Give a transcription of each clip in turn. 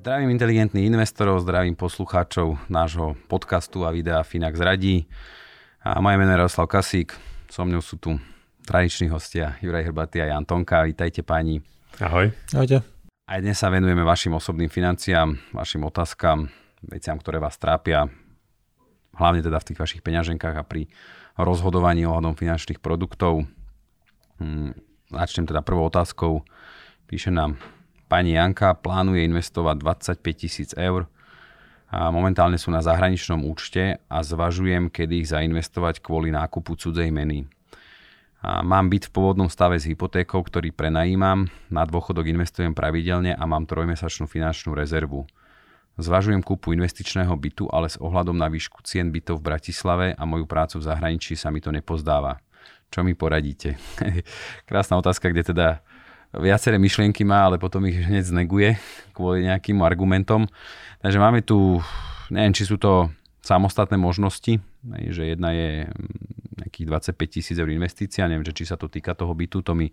Zdravím inteligentných investorov, zdravím poslucháčov nášho podcastu a videa Finax radí. A moje meno je Jaroslav Kasík, so mnou sú tu tradiční hostia Juraj Hrbatý a Jan Tonka. Vítajte páni. Ahoj. Ahojte. Aj dnes sa venujeme vašim osobným financiám, vašim otázkam, veciam, ktoré vás trápia, hlavne teda v tých vašich peňaženkách a pri rozhodovaní ohľadom finančných produktov. Hmm, začnem teda prvou otázkou. Píše nám pani Janka, plánuje investovať 25 tisíc eur a momentálne sú na zahraničnom účte a zvažujem, kedy ich zainvestovať kvôli nákupu cudzej meny. A mám byt v pôvodnom stave s hypotékou, ktorý prenajímam, na dôchodok investujem pravidelne a mám trojmesačnú finančnú rezervu. Zvažujem kúpu investičného bytu, ale s ohľadom na výšku cien bytov v Bratislave a moju prácu v zahraničí sa mi to nepozdáva. Čo mi poradíte? Krásna otázka, kde teda viaceré myšlienky má, ale potom ich hneď zneguje kvôli nejakým argumentom. Takže máme tu, neviem, či sú to samostatné možnosti, že jedna je nejakých 25 tisíc eur investícia, neviem, že či sa to týka toho bytu, to mi,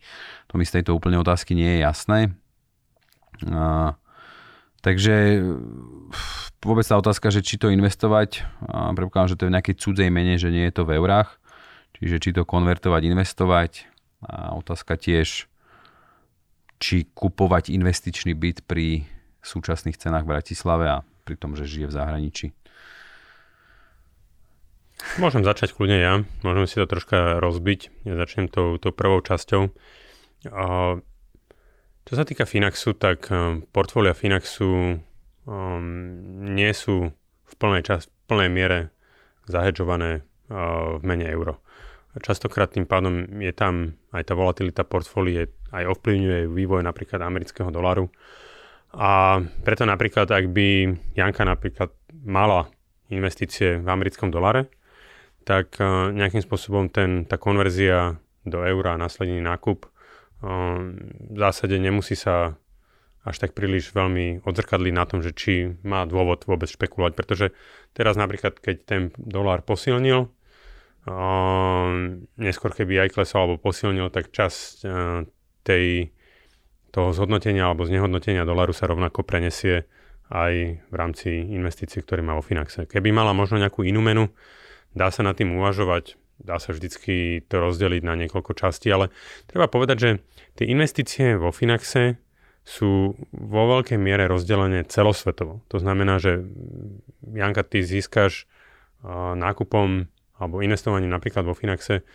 to mi z tejto úplne otázky nie je jasné. A, takže vôbec tá otázka, že či to investovať, a že to je v nejakej cudzej mene, že nie je to v eurách, čiže či to konvertovať, investovať. A otázka tiež, či kupovať investičný byt pri súčasných cenách v Bratislave a pri tom, že žije v zahraničí. Môžem začať kľudne ja. Môžeme si to troška rozbiť. Ja začnem tou, tou prvou časťou. Čo sa týka Finaxu, tak um, portfólia Finaxu um, nie sú v plnej, čas, v plnej miere zahedžované uh, v mene euro. Častokrát tým pádom je tam aj tá volatilita portfólie, aj ovplyvňuje vývoj napríklad amerického dolaru. A preto napríklad, ak by Janka napríklad mala investície v americkom dolare, tak eh, nejakým spôsobom ten, tá konverzia do eura a následný nákup eh, v zásade nemusí sa až tak príliš veľmi odzrkadliť na tom, že či má dôvod vôbec špekulovať, pretože teraz napríklad, keď ten dolár posilnil, eh, neskôr keby aj klesol alebo posilnil, tak časť tej, toho zhodnotenia alebo znehodnotenia dolaru sa rovnako prenesie aj v rámci investícií, ktoré má vo Finaxe. Keby mala možno nejakú inú menu, dá sa nad tým uvažovať, dá sa vždycky to rozdeliť na niekoľko častí, ale treba povedať, že tie investície vo Finaxe sú vo veľkej miere rozdelené celosvetovo. To znamená, že Janka, ty získaš nákupom alebo investovaním napríklad vo Finaxe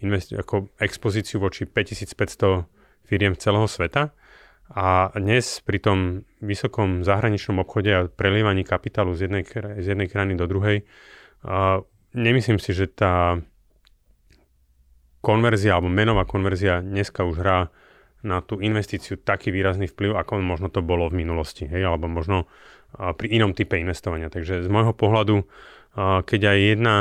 investi- ako expozíciu voči 5500 firiem celého sveta a dnes pri tom vysokom zahraničnom obchode a prelievaní kapitálu z jednej, z jednej krajiny do druhej nemyslím si, že tá konverzia alebo menová konverzia dneska už hrá na tú investíciu taký výrazný vplyv, ako možno to bolo v minulosti, hej, alebo možno pri inom type investovania. Takže z môjho pohľadu, keď aj jedna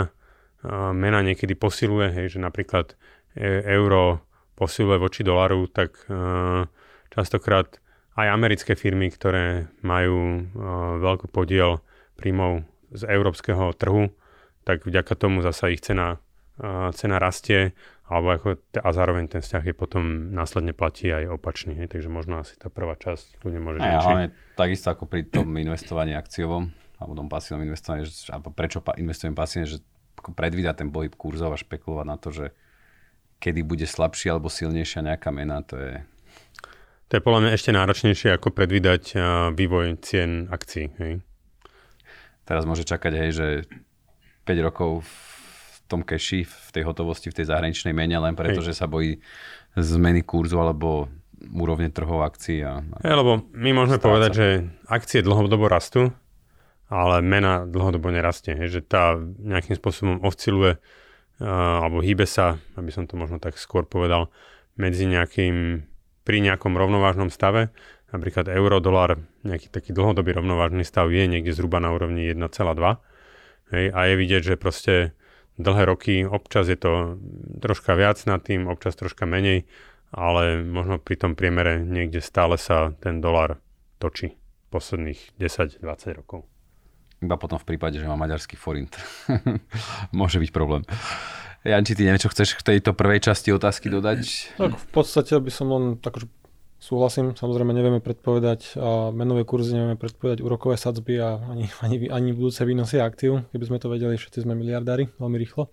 mena niekedy posiluje, hej, že napríklad e, euro posiluje voči dolaru, tak častokrát aj americké firmy, ktoré majú veľký podiel príjmov z európskeho trhu, tak vďaka tomu zasa ich cena, cena rastie alebo ako, a zároveň ten vzťah je potom následne platí aj opačný. Hej, takže možno asi tá prvá časť ľudia môže aj, ale takisto ako pri tom investovaní akciovom alebo tom pasívnom investovaní, že, alebo prečo pa, investujem pasívne, že predvídať ten pohyb kurzov a špekulovať na to, že kedy bude slabšia alebo silnejšia nejaká mena, to je... To je podľa mňa ešte náročnejšie ako predvídať vývoj cien akcií. Hej? Teraz môže čakať, hej, že 5 rokov v tom keši, v tej hotovosti, v tej zahraničnej mene, len preto, Hej. že sa bojí zmeny kurzu alebo úrovne trhov akcií. A, a lebo my môžeme stráca. povedať, že akcie dlhodobo rastú, ale mena dlhodobo nerastie. Že tá nejakým spôsobom osciluje alebo hýbe sa, aby som to možno tak skôr povedal, medzi nejakým, pri nejakom rovnovážnom stave, napríklad euro, dolar, nejaký taký dlhodobý rovnovážny stav je niekde zhruba na úrovni 1,2. Hej, a je vidieť, že proste dlhé roky, občas je to troška viac nad tým, občas troška menej, ale možno pri tom priemere niekde stále sa ten dolar točí posledných 10-20 rokov. Iba potom v prípade, že má maďarský forint. Môže byť problém. Janči, ty neviem, čo chceš k tejto prvej časti otázky dodať? Tak v podstate by som len tak súhlasím, samozrejme nevieme predpovedať menové kurzy, nevieme predpovedať úrokové sadzby a ani, ani, ani budúce výnosy aktív. Keby sme to vedeli, všetci sme miliardári veľmi rýchlo.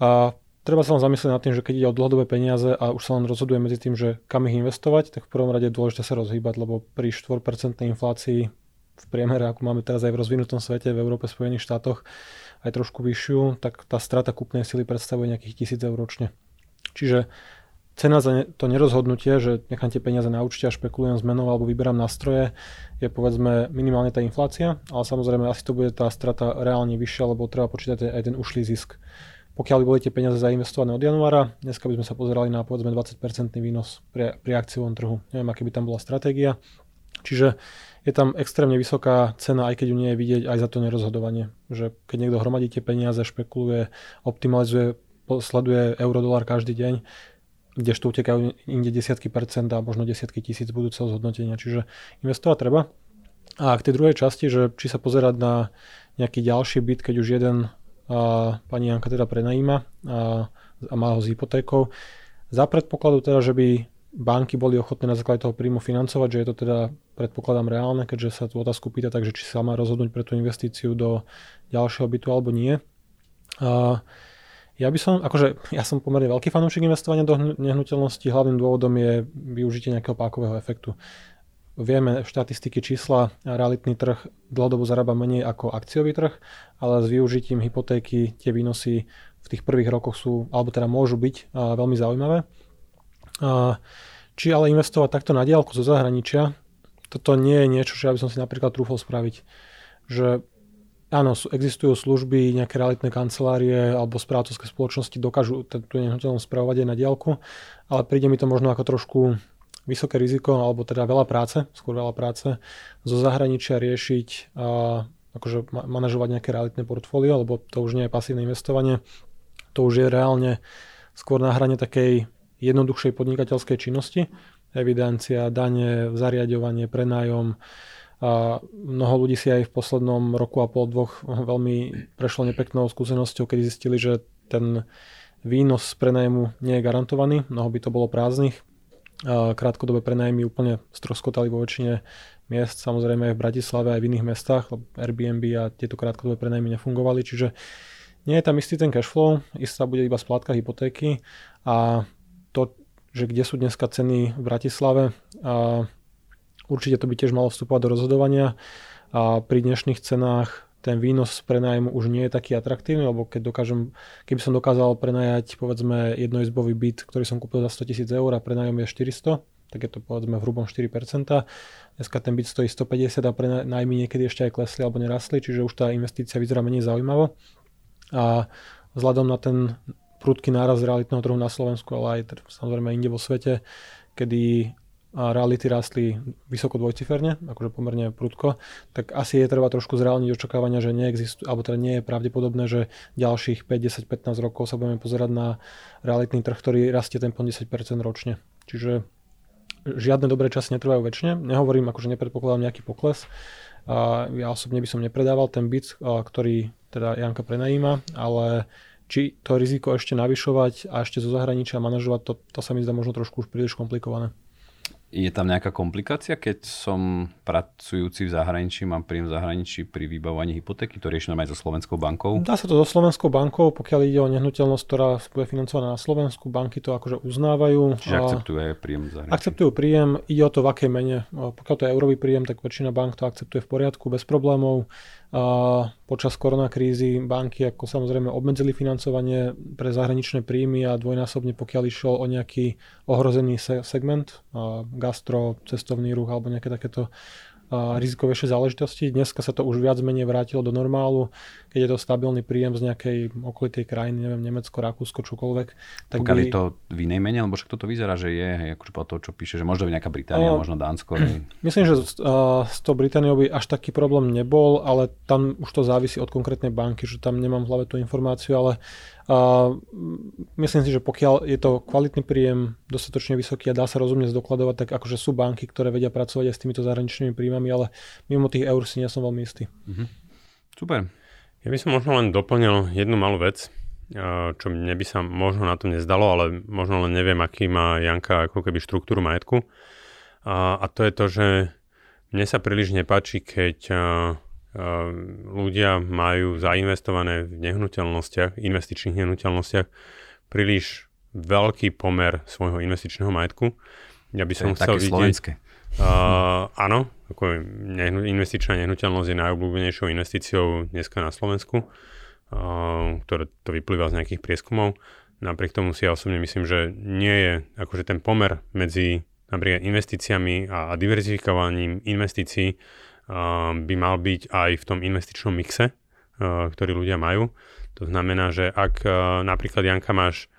A treba sa len zamyslieť nad tým, že keď ide o dlhodobé peniaze a už sa len rozhoduje medzi tým, že kam ich investovať, tak v prvom rade je dôležité sa rozhýbať, lebo pri 4% inflácii v priemere, ako máme teraz aj v rozvinutom svete, v Európe, Spojených štátoch, aj trošku vyššiu, tak tá strata kúpnej sily predstavuje nejakých 1000 eur ročne. Čiže cena za to nerozhodnutie, že nechám tie peniaze na účte a špekulujem s menou alebo vyberám nástroje, je povedzme minimálne tá inflácia, ale samozrejme asi to bude tá strata reálne vyššia, lebo treba počítať aj ten ušlý zisk. Pokiaľ by boli tie peniaze zainvestované od januára, dneska by sme sa pozerali na povedzme 20% výnos pri, pri akciovom trhu. Neviem, aký by tam bola stratégia. Čiže je tam extrémne vysoká cena, aj keď ju nie je vidieť, aj za to nerozhodovanie. Že keď niekto hromadí tie peniaze, špekuluje, optimalizuje, sleduje euro-dolár každý deň, kdežto utekajú inde desiatky percent a možno desiatky tisíc budúceho zhodnotenia. Čiže investovať treba. A k tej druhej časti, že či sa pozerať na nejaký ďalší byt, keď už jeden a, pani Janka teda prenajíma a, a má ho s hypotékou. Za predpokladu teda, že by banky boli ochotné na základe toho príjmu financovať, že je to teda predpokladám reálne, keďže sa tú otázku pýta, takže či sa má rozhodnúť pre tú investíciu do ďalšieho bytu alebo nie. A ja by som, akože ja som pomerne veľký fanúšik investovania do nehnuteľnosti, hlavným dôvodom je využitie nejakého pákového efektu. Vieme štatistiky čísla, realitný trh dlhodobo zarába menej ako akciový trh, ale s využitím hypotéky tie výnosy v tých prvých rokoch sú, alebo teda môžu byť veľmi zaujímavé. Či ale investovať takto na diálku zo zahraničia, toto nie je niečo, čo ja by som si napríklad trúfol spraviť. Že áno, existujú služby, nejaké realitné kancelárie alebo správcovské spoločnosti dokážu tú nehnuteľnosť spravovať aj na diálku, ale príde mi to možno ako trošku vysoké riziko, alebo teda veľa práce, skôr veľa práce, zo zahraničia riešiť a akože manažovať nejaké realitné portfólio, lebo to už nie je pasívne investovanie, to už je reálne skôr na hrane takej jednoduchšej podnikateľskej činnosti, evidencia, dane, zariadovanie, prenájom. A mnoho ľudí si aj v poslednom roku a pol dvoch veľmi prešlo nepeknou skúsenosťou, kedy zistili, že ten výnos z prenajmu nie je garantovaný, mnoho by to bolo prázdnych. Krátkodobé prenajmy úplne stroskotali vo väčšine miest, samozrejme aj v Bratislave, aj v iných mestách, Airbnb a tieto krátkodobé prenajmy nefungovali, čiže nie je tam istý ten cashflow, istá bude iba splátka hypotéky a že kde sú dneska ceny v Bratislave, a určite to by tiež malo vstupovať do rozhodovania a pri dnešných cenách ten výnos z prenájmu už nie je taký atraktívny, lebo keď dokážem, keby som dokázal prenajať povedzme jednoizbový byt, ktorý som kúpil za 100 tisíc eur a prenájom je 400, tak je to povedzme v hrubom 4%. Dneska ten byt stojí 150 a prenajmy niekedy ešte aj klesli alebo nerastli, čiže už tá investícia vyzerá menej zaujímavo. A vzhľadom na ten prudký náraz realitného trhu na Slovensku, ale aj samozrejme inde vo svete, kedy reality rástli vysoko dvojciferne, akože pomerne prudko, tak asi je treba trošku zreálniť očakávania, že neexistuje, alebo teda nie je pravdepodobné, že ďalších 5, 10, 15 rokov sa budeme pozerať na realitný trh, ktorý rastie tempom 10% ročne. Čiže žiadne dobré časy netrvajú väčšine. Nehovorím, akože nepredpokladám nejaký pokles. Ja osobne by som nepredával ten byt, ktorý teda Janka prenajíma, ale či to riziko ešte navyšovať a ešte zo zahraničia manažovať, to, to sa mi zdá možno trošku už príliš komplikované. Je tam nejaká komplikácia, keď som pracujúci v zahraničí, mám príjem v zahraničí pri vybavovaní hypotéky, to riešime aj so Slovenskou bankou? Dá sa to so Slovenskou bankou, pokiaľ ide o nehnuteľnosť, ktorá bude financovaná na Slovensku, banky to akože uznávajú. Čiže akceptujú aj príjem v zahraničí? Akceptujú príjem, ide o to v akej mene. Pokiaľ to je eurový príjem, tak väčšina bank to akceptuje v poriadku, bez problémov. A počas koronakrízy banky ako samozrejme obmedzili financovanie pre zahraničné príjmy a dvojnásobne pokiaľ išiel o nejaký ohrozený segment, gastro, cestovný ruch alebo nejaké takéto rizikovejšie záležitosti. Dneska sa to už viac menej vrátilo do normálu, keď je to stabilný príjem z nejakej okolitej krajiny, neviem, Nemecko, Rakúsko, čokoľvek. Tak Pokiaľ by... je to v inej mene, lebo však toto vyzerá, že je, hej, akože po to, čo píše, že možno by nejaká Británia, uh, možno Dánsko. Hej. Myslím, že uh, s tou Britániou by až taký problém nebol, ale tam už to závisí od konkrétnej banky, že tam nemám v hlave tú informáciu, ale uh, myslím si, že pokiaľ je to kvalitný príjem, dostatočne vysoký a dá sa rozumne zdokladovať, tak akože sú banky, ktoré vedia pracovať aj s týmito zahraničnými príjmami, ale mimo tých eur si nie som veľmi istý. Uh-huh. Super. Ja by som možno len doplnil jednu malú vec, čo mne by sa možno na to nezdalo, ale možno len neviem, aký má Janka ako keby štruktúru majetku. A, a to je to, že mne sa príliš nepáči, keď a, a, ľudia majú zainvestované v nehnuteľnostiach, investičných nehnuteľnostiach, príliš veľký pomer svojho investičného majetku. Ja by som to chcel vidieť... Slovenské. Uh, áno, ako investičná nehnuteľnosť je najobľúbenejšou investíciou dneska na Slovensku, uh, ktoré to vyplýva z nejakých prieskumov. Napriek tomu si ja osobne myslím, že nie je akože ten pomer medzi napríklad investíciami a, diverzifikovaním investícií by mal byť aj v tom investičnom mixe, uh, ktorý ľudia majú. To znamená, že ak uh, napríklad Janka máš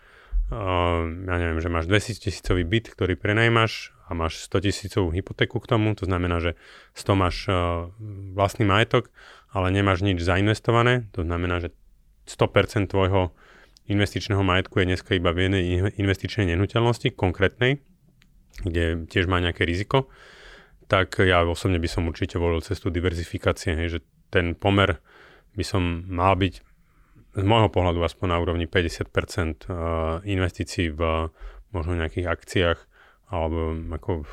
uh, ja neviem, že máš 200 tisícový byt, ktorý prenajmaš a máš 100 tisícovú hypotéku k tomu, to znamená, že 100 máš uh, vlastný majetok, ale nemáš nič zainvestované, to znamená, že 100% tvojho investičného majetku je dneska iba v jednej investičnej nehnuteľnosti, konkrétnej, kde tiež má nejaké riziko, tak ja osobne by som určite volil cestu diverzifikácie, hej, že ten pomer by som mal byť z môjho pohľadu aspoň na úrovni 50% eh, investícií v možno nejakých akciách alebo ako...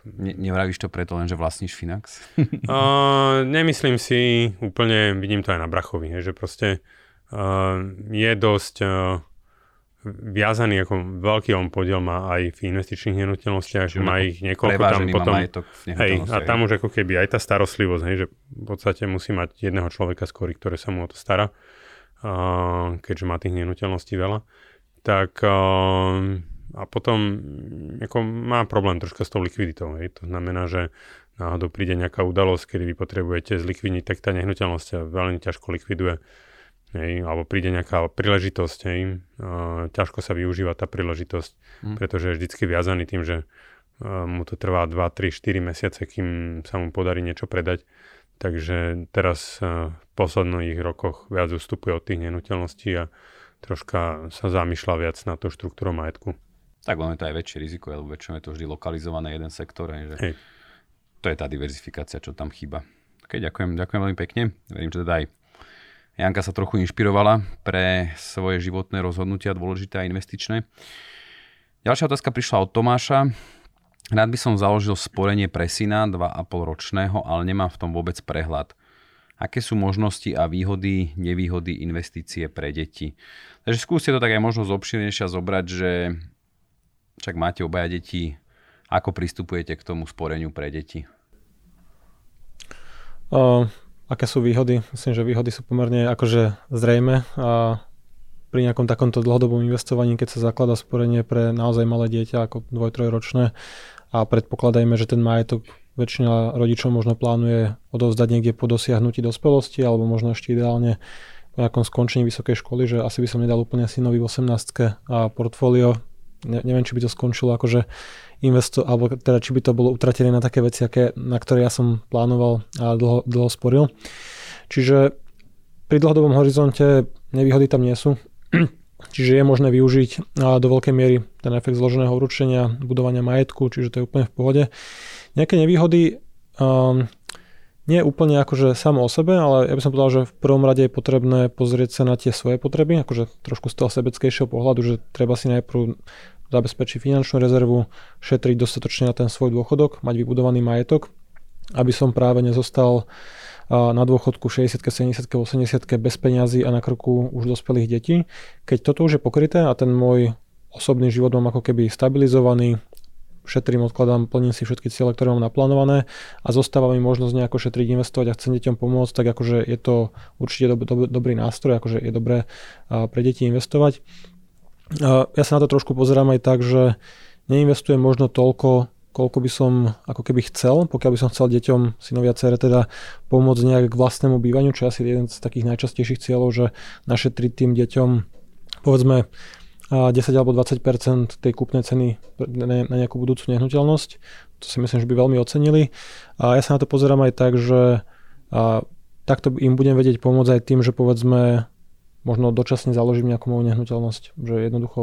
Ne, nevravíš to preto len, že vlastníš Finax? uh, nemyslím si úplne, vidím to aj na Brachovi, že proste uh, je dosť uh, viazaný, ako veľký on podiel má aj v investičných nehnuteľnostiach, že má ich niekoľko tam potom. Hej, a tam už ako keby aj tá starostlivosť, hej, že v podstate musí mať jedného človeka skôr, ktoré sa mu o to stará, uh, keďže má tých nehnuteľností veľa. Tak uh, a potom ako má problém troška s tou likviditou. Hej. To znamená, že náhodou príde nejaká udalosť, kedy vy potrebujete zlikvidniť, tak tá nehnuteľnosť sa veľmi ťažko likviduje. Hej, alebo príde nejaká príležitosť, hej, a ťažko sa využíva tá príležitosť, mm. pretože je vždycky viazaný tým, že mu to trvá 2, 3, 4 mesiace, kým sa mu podarí niečo predať. Takže teraz v posledných rokoch viac ustupuje od tých nehnuteľností a troška sa zamýšľa viac na tú štruktúru majetku. Tak ono je to aj väčšie riziko, lebo väčšinou je to vždy lokalizované jeden sektor. Že hej. To je tá diverzifikácia, čo tam chýba. Ok, ďakujem, ďakujem veľmi pekne. Verím, že teda aj Janka sa trochu inšpirovala pre svoje životné rozhodnutia, dôležité a investičné. Ďalšia otázka prišla od Tomáša. Rád by som založil sporenie pre syna 2,5 ročného, ale nemám v tom vôbec prehľad. Aké sú možnosti a výhody, nevýhody investície pre deti? Takže skúste to tak aj možno zobširnejšie zobrať, že však máte obaja deti. Ako pristupujete k tomu sporeniu pre deti? Uh, aké sú výhody? Myslím, že výhody sú pomerne akože zrejme. A pri nejakom takomto dlhodobom investovaní, keď sa zaklada sporenie pre naozaj malé dieťa ako 2-3 ročné a predpokladajme, že ten majetok väčšina rodičov možno plánuje odovzdať niekde po dosiahnutí dospelosti alebo možno ešte ideálne po nejakom skončení vysokej školy, že asi by som nedal úplne synovi v 18 a portfólio ne, neviem, či by to skončilo akože investo, alebo teda či by to bolo utratené na také veci, aké, na ktoré ja som plánoval a dlho, dlho sporil. Čiže pri dlhodobom horizonte nevýhody tam nie sú. Čiže je možné využiť do veľkej miery ten efekt zloženého uručenia, budovania majetku, čiže to je úplne v pohode. Nejaké nevýhody um, nie úplne akože samo o sebe, ale ja by som povedal, že v prvom rade je potrebné pozrieť sa na tie svoje potreby, akože trošku z toho sebeckejšieho pohľadu, že treba si najprv zabezpečiť finančnú rezervu, šetriť dostatočne na ten svoj dôchodok, mať vybudovaný majetok, aby som práve nezostal na dôchodku 60, 70, 80 bez peňazí a na krku už dospelých detí. Keď toto už je pokryté a ten môj osobný život mám ako keby stabilizovaný, šetrím, odkladám, plním si všetky ciele, ktoré mám naplánované a zostáva mi možnosť nejako šetriť, investovať a chcem deťom pomôcť, tak akože je to určite do, do, dobrý nástroj, akože je dobré pre deti investovať. Ja sa na to trošku pozerám aj tak, že neinvestujem možno toľko koľko by som ako keby chcel, pokiaľ by som chcel deťom, synovia cere teda pomôcť nejak k vlastnému bývaniu, čo je asi jeden z takých najčastejších cieľov, že našetriť tým deťom povedzme 10 alebo 20% tej kúpnej ceny na nejakú budúcu nehnuteľnosť. To si myslím, že by veľmi ocenili. A ja sa na to pozerám aj tak, že takto im budem vedieť pomôcť aj tým, že povedzme možno dočasne založím nejakú moju nehnuteľnosť. Že jednoducho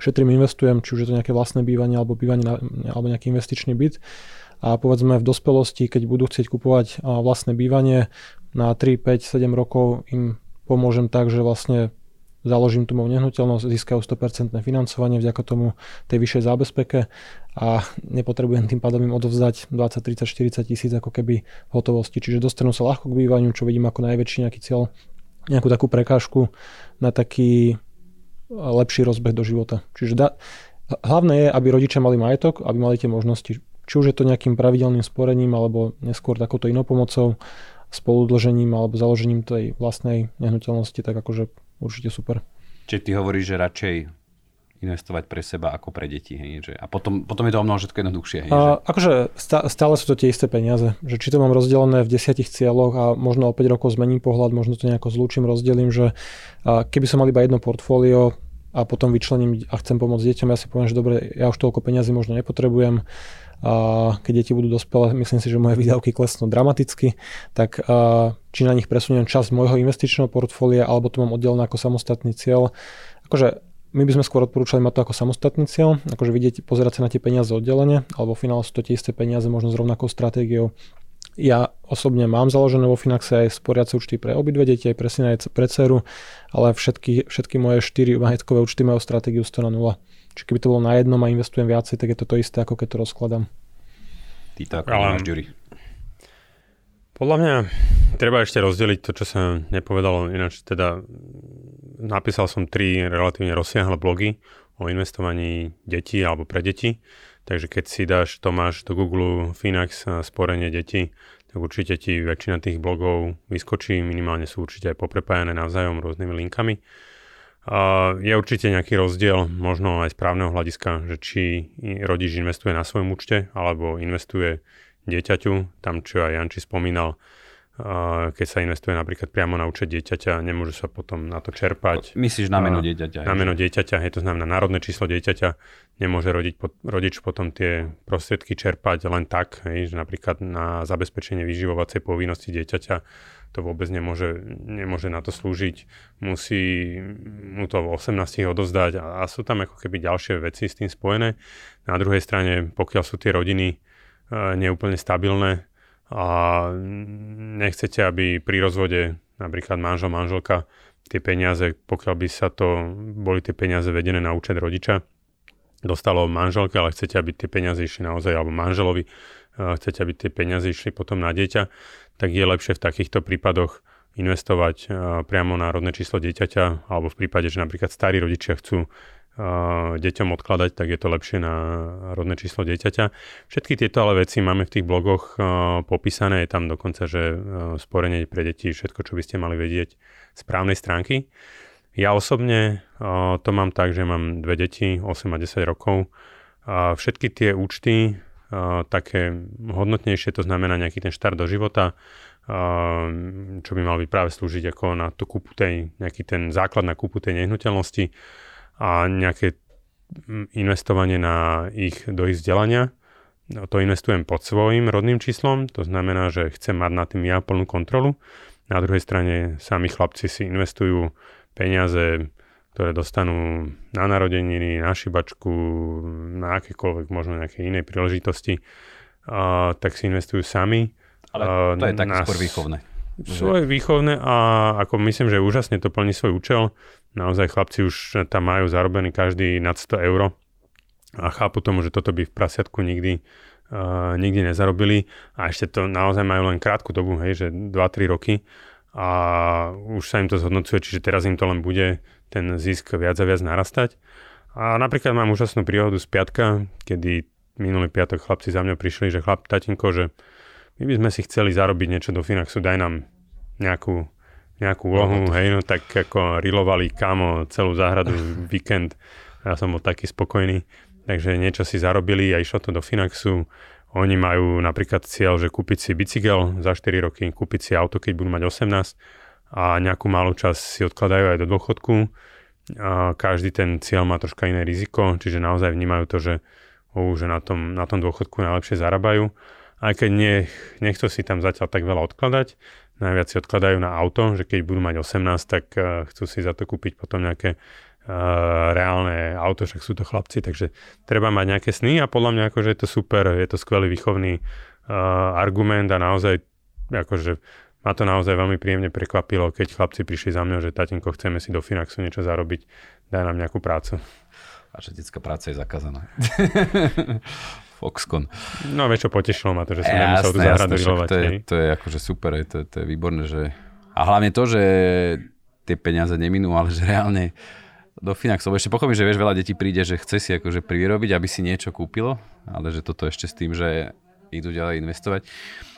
šetrím, investujem, či už je to nejaké vlastné bývanie alebo bývanie na, alebo nejaký investičný byt. A povedzme v dospelosti, keď budú chcieť kupovať vlastné bývanie na 3, 5, 7 rokov im pomôžem tak, že vlastne založím tu moju nehnuteľnosť, získajú 100% financovanie vďaka tomu tej vyššej zábezpeke a nepotrebujem tým pádom im odovzdať 20, 30, 40 tisíc ako keby hotovosti. Čiže dostanú sa ľahko k bývaniu, čo vidím ako najväčší nejaký cieľ, nejakú takú prekážku na taký lepší rozbeh do života. Čiže da, hlavné je, aby rodičia mali majetok, aby mali tie možnosti. Či už je to nejakým pravidelným sporením, alebo neskôr takouto inou pomocou, spoludlžením alebo založením tej vlastnej nehnuteľnosti, tak akože určite super. Čiže ty hovoríš, že radšej investovať pre seba ako pre deti. Hej, že, a potom, potom je to o mnoho všetko jednoduchšie. Hej, a, že... Akože stále sú to tie isté peniaze. Že či to mám rozdelené v desiatich cieľoch a možno o 5 rokov zmením pohľad, možno to nejako zlúčim, rozdelím, že a keby som mal iba jedno portfólio a potom vyčlením a chcem pomôcť deťom, ja si poviem, že dobre, ja už toľko peniazy možno nepotrebujem, a keď deti budú dospelé, myslím si, že moje výdavky klesnú dramaticky, tak a, či na nich presuniem časť môjho investičného portfólia, alebo to mám oddelené ako samostatný cieľ. Akože my by sme skôr odporúčali mať to ako samostatný cieľ, akože vidieť, pozerať sa na tie peniaze oddelenie, alebo v finále sú to tie isté peniaze, možno s rovnakou stratégiou. Ja osobne mám založené vo Finaxe aj sporiace účty pre obidve deti, aj pre syna, aj pre dceru, ale všetky, všetky moje 4 majetkové účty majú stratégiu 100 na 0. Čiže keby to bolo na jednom a investujem viacej, tak je to to isté, ako keď to rozkladám. Ty to ako ale... máš, Podľa mňa treba ešte rozdeliť to, čo sa nepovedalo. Ináč teda napísal som tri relatívne rozsiahle blogy o investovaní detí alebo pre deti. Takže keď si dáš Tomáš do Google Finax sporenie detí, tak určite ti väčšina tých blogov vyskočí, minimálne sú určite aj poprepájané navzájom rôznymi linkami. A je určite nejaký rozdiel, možno aj z právneho hľadiska, že či rodič investuje na svojom účte, alebo investuje dieťaťu, tam čo aj Janči spomínal, keď sa investuje napríklad priamo na účet dieťaťa, nemôže sa potom na to čerpať. Myslíš na meno dieťaťa? Na meno dieťaťa, je to znamená národné číslo dieťaťa, nemôže rodič, rodič potom tie prostriedky čerpať len tak, hej, že napríklad na zabezpečenie vyživovacej povinnosti dieťaťa to vôbec nemôže, nemôže na to slúžiť, musí mu to v 18 odovzdať a, a sú tam ako keby ďalšie veci s tým spojené. Na druhej strane, pokiaľ sú tie rodiny e, neúplne stabilné a nechcete, aby pri rozvode napríklad manžel, manželka tie peniaze, pokiaľ by sa to, boli tie peniaze vedené na účet rodiča, dostalo manželke, ale chcete, aby tie peniaze išli naozaj, alebo manželovi, chcete, aby tie peniaze išli potom na dieťa, tak je lepšie v takýchto prípadoch investovať priamo na rodné číslo dieťaťa, alebo v prípade, že napríklad starí rodičia chcú deťom odkladať, tak je to lepšie na rodné číslo dieťaťa. Všetky tieto ale veci máme v tých blogoch popísané, je tam dokonca, že sporenie pre deti, všetko, čo by ste mali vedieť z právnej stránky. Ja osobne to mám tak, že mám dve deti, 8 a 10 rokov. Všetky tie účty také hodnotnejšie, to znamená nejaký ten štart do života, čo by mal byť práve slúžiť ako na tú kúpu tej, nejaký ten základ na kúpu tej nehnuteľnosti a nejaké investovanie na ich, do ich vzdelania. To investujem pod svojim rodným číslom, to znamená, že chcem mať na tým ja plnú kontrolu. Na druhej strane sami chlapci si investujú peniaze ktoré dostanú na narodeniny, na šibačku, na akékoľvek možno nejaké inej príležitosti, uh, tak si investujú sami. Ale to je tak skôr výchovné. Svoje výchovné a ako myslím, že úžasne to plní svoj účel. Naozaj chlapci už tam majú zarobený každý nad 100 eur a chápu tomu, že toto by v prasiatku nikdy, uh, nikdy nezarobili a ešte to naozaj majú len krátku dobu, hej, že 2-3 roky a už sa im to zhodnocuje, čiže teraz im to len bude ten zisk viac a viac narastať. A napríklad mám úžasnú príhodu z piatka, kedy minulý piatok chlapci za mňa prišli, že chlap, tatinko, že my by sme si chceli zarobiť niečo do Finaxu, daj nám nejakú, nejakú úlohu, hej, no tak ako rilovali kamo celú záhradu víkend, ja som bol taký spokojný. takže niečo si zarobili a išlo to do Finaxu. Oni majú napríklad cieľ, že kúpiť si bicykel za 4 roky, kúpiť si auto, keď budú mať 18 a nejakú malú časť si odkladajú aj do dôchodku. A každý ten cieľ má troška iné riziko, čiže naozaj vnímajú to, že, uh, že na, tom, na tom dôchodku najlepšie zarábajú. Aj keď nie, nechcú si tam zatiaľ tak veľa odkladať, najviac si odkladajú na auto, že keď budú mať 18, tak uh, chcú si za to kúpiť potom nejaké uh, reálne auto, však sú to chlapci, takže treba mať nejaké sny a podľa mňa akože je to super, je to skvelý výchovný uh, argument a naozaj akože ma to naozaj veľmi príjemne prekvapilo, keď chlapci prišli za mňa, že tatinko, chceme si do Finaxu niečo zarobiť, daj nám nejakú prácu. Vaša detská práca je zakázaná. Foxconn. No vieš čo, potešilo ma to, že som jasné, nemusel tu zahrať to, je, to je akože super, to, to je výborné, že... A hlavne to, že tie peniaze neminú, ale že reálne do Finaxov. Ešte pochopím, že vieš, veľa detí príde, že chce si akože privyrobiť, aby si niečo kúpilo, ale že toto ešte s tým, že idú ďalej investovať.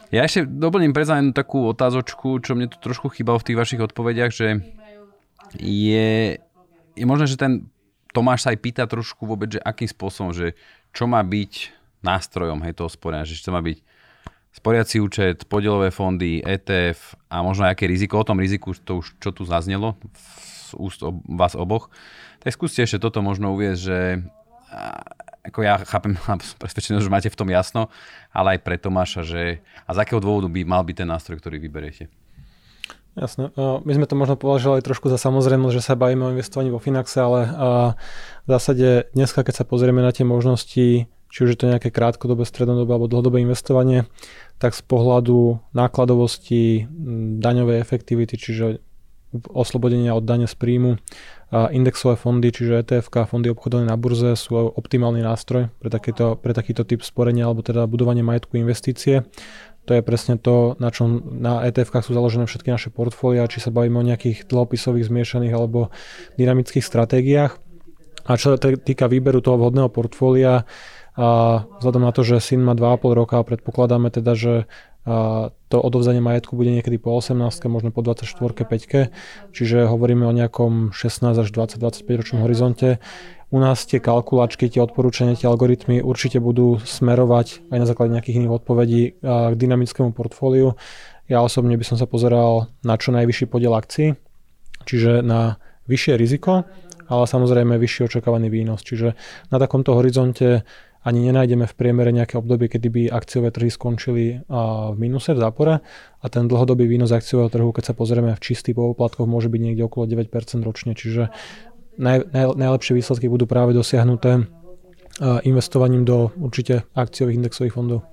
Ja ešte doplním predsa jednu takú otázočku, čo mne tu trošku chýbalo v tých vašich odpovediach, že je, je možné, že ten Tomáš sa aj pýta trošku vôbec, že akým spôsobom, že čo má byť nástrojom hej, toho sporenia, že čo má byť sporiaci účet, podielové fondy, ETF a možno aké riziko. O tom riziku, to už čo tu zaznelo z úst ob, vás oboch. Tak skúste ešte toto možno uvieť, že ako ja chápem, mám presvedčenosť, že máte v tom jasno, ale aj pre Tomáša, že a z akého dôvodu by mal byť ten nástroj, ktorý vyberiete? Jasne. My sme to možno považovali trošku za samozrejmosť, že sa bavíme o investovaní vo Finaxe, ale v zásade dneska, keď sa pozrieme na tie možnosti, či už je to nejaké krátkodobé, strednodobé alebo dlhodobé investovanie, tak z pohľadu nákladovosti, daňovej efektivity, čiže oslobodenia od dane z príjmu. A indexové fondy, čiže ETF, fondy obchodované na burze sú optimálny nástroj pre takýto, pre takýto typ sporenia alebo teda budovanie majetku investície. To je presne to, na čom na ETF sú založené všetky naše portfólia, či sa bavíme o nejakých dlhopisových zmiešaných alebo dynamických stratégiách. A čo sa týka výberu toho vhodného portfólia, a vzhľadom na to, že syn má 2,5 roka a predpokladáme teda, že a to odovzdanie majetku bude niekedy po 18, možno po 24, 5, čiže hovoríme o nejakom 16 až 20, 25 ročnom horizonte. U nás tie kalkulačky, tie odporúčania, tie algoritmy určite budú smerovať aj na základe nejakých iných odpovedí k dynamickému portfóliu. Ja osobne by som sa pozeral na čo najvyšší podiel akcií, čiže na vyššie riziko, ale samozrejme vyšší očakávaný výnos. Čiže na takomto horizonte ani nenájdeme v priemere nejaké obdobie, kedy by akciové trhy skončili v minuse, v zápore a ten dlhodobý výnos akciového trhu, keď sa pozrieme v čistých poplatkoch, môže byť niekde okolo 9% ročne, čiže naj, naj, najlepšie výsledky budú práve dosiahnuté investovaním do určite akciových indexových fondov.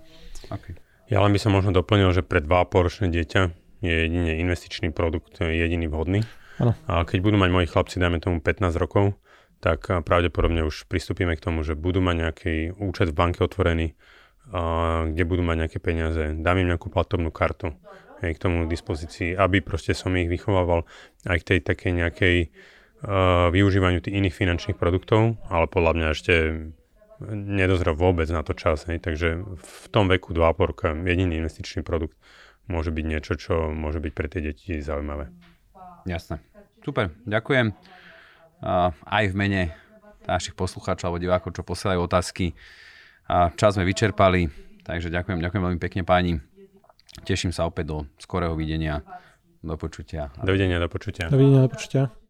Okay. Ja len by som možno doplnil, že pre 2,5 ročné dieťa je jedine investičný produkt jediný vhodný. Ano. A keď budú mať moji chlapci, dajme tomu 15 rokov, tak pravdepodobne už pristúpime k tomu, že budú mať nejaký účet v banke otvorený, a, kde budú mať nejaké peniaze. Dám im nejakú platobnú kartu hej, k tomu dispozícii, aby proste som ich vychovával aj k tej takej nejakej uh, využívaniu tých iných finančných produktov, ale podľa mňa ešte nedozrel vôbec na to čas. Hej. Takže v tom veku 2,5 roka jediný investičný produkt môže byť niečo, čo môže byť pre tie deti zaujímavé. Jasné. Super, ďakujem aj v mene našich poslucháčov alebo divákov, čo posielajú otázky. Čas sme vyčerpali, takže ďakujem, ďakujem veľmi pekne páni. Teším sa opäť do skorého videnia. Do počutia. Dovidenia, do počutia. Dovidenia, do počutia.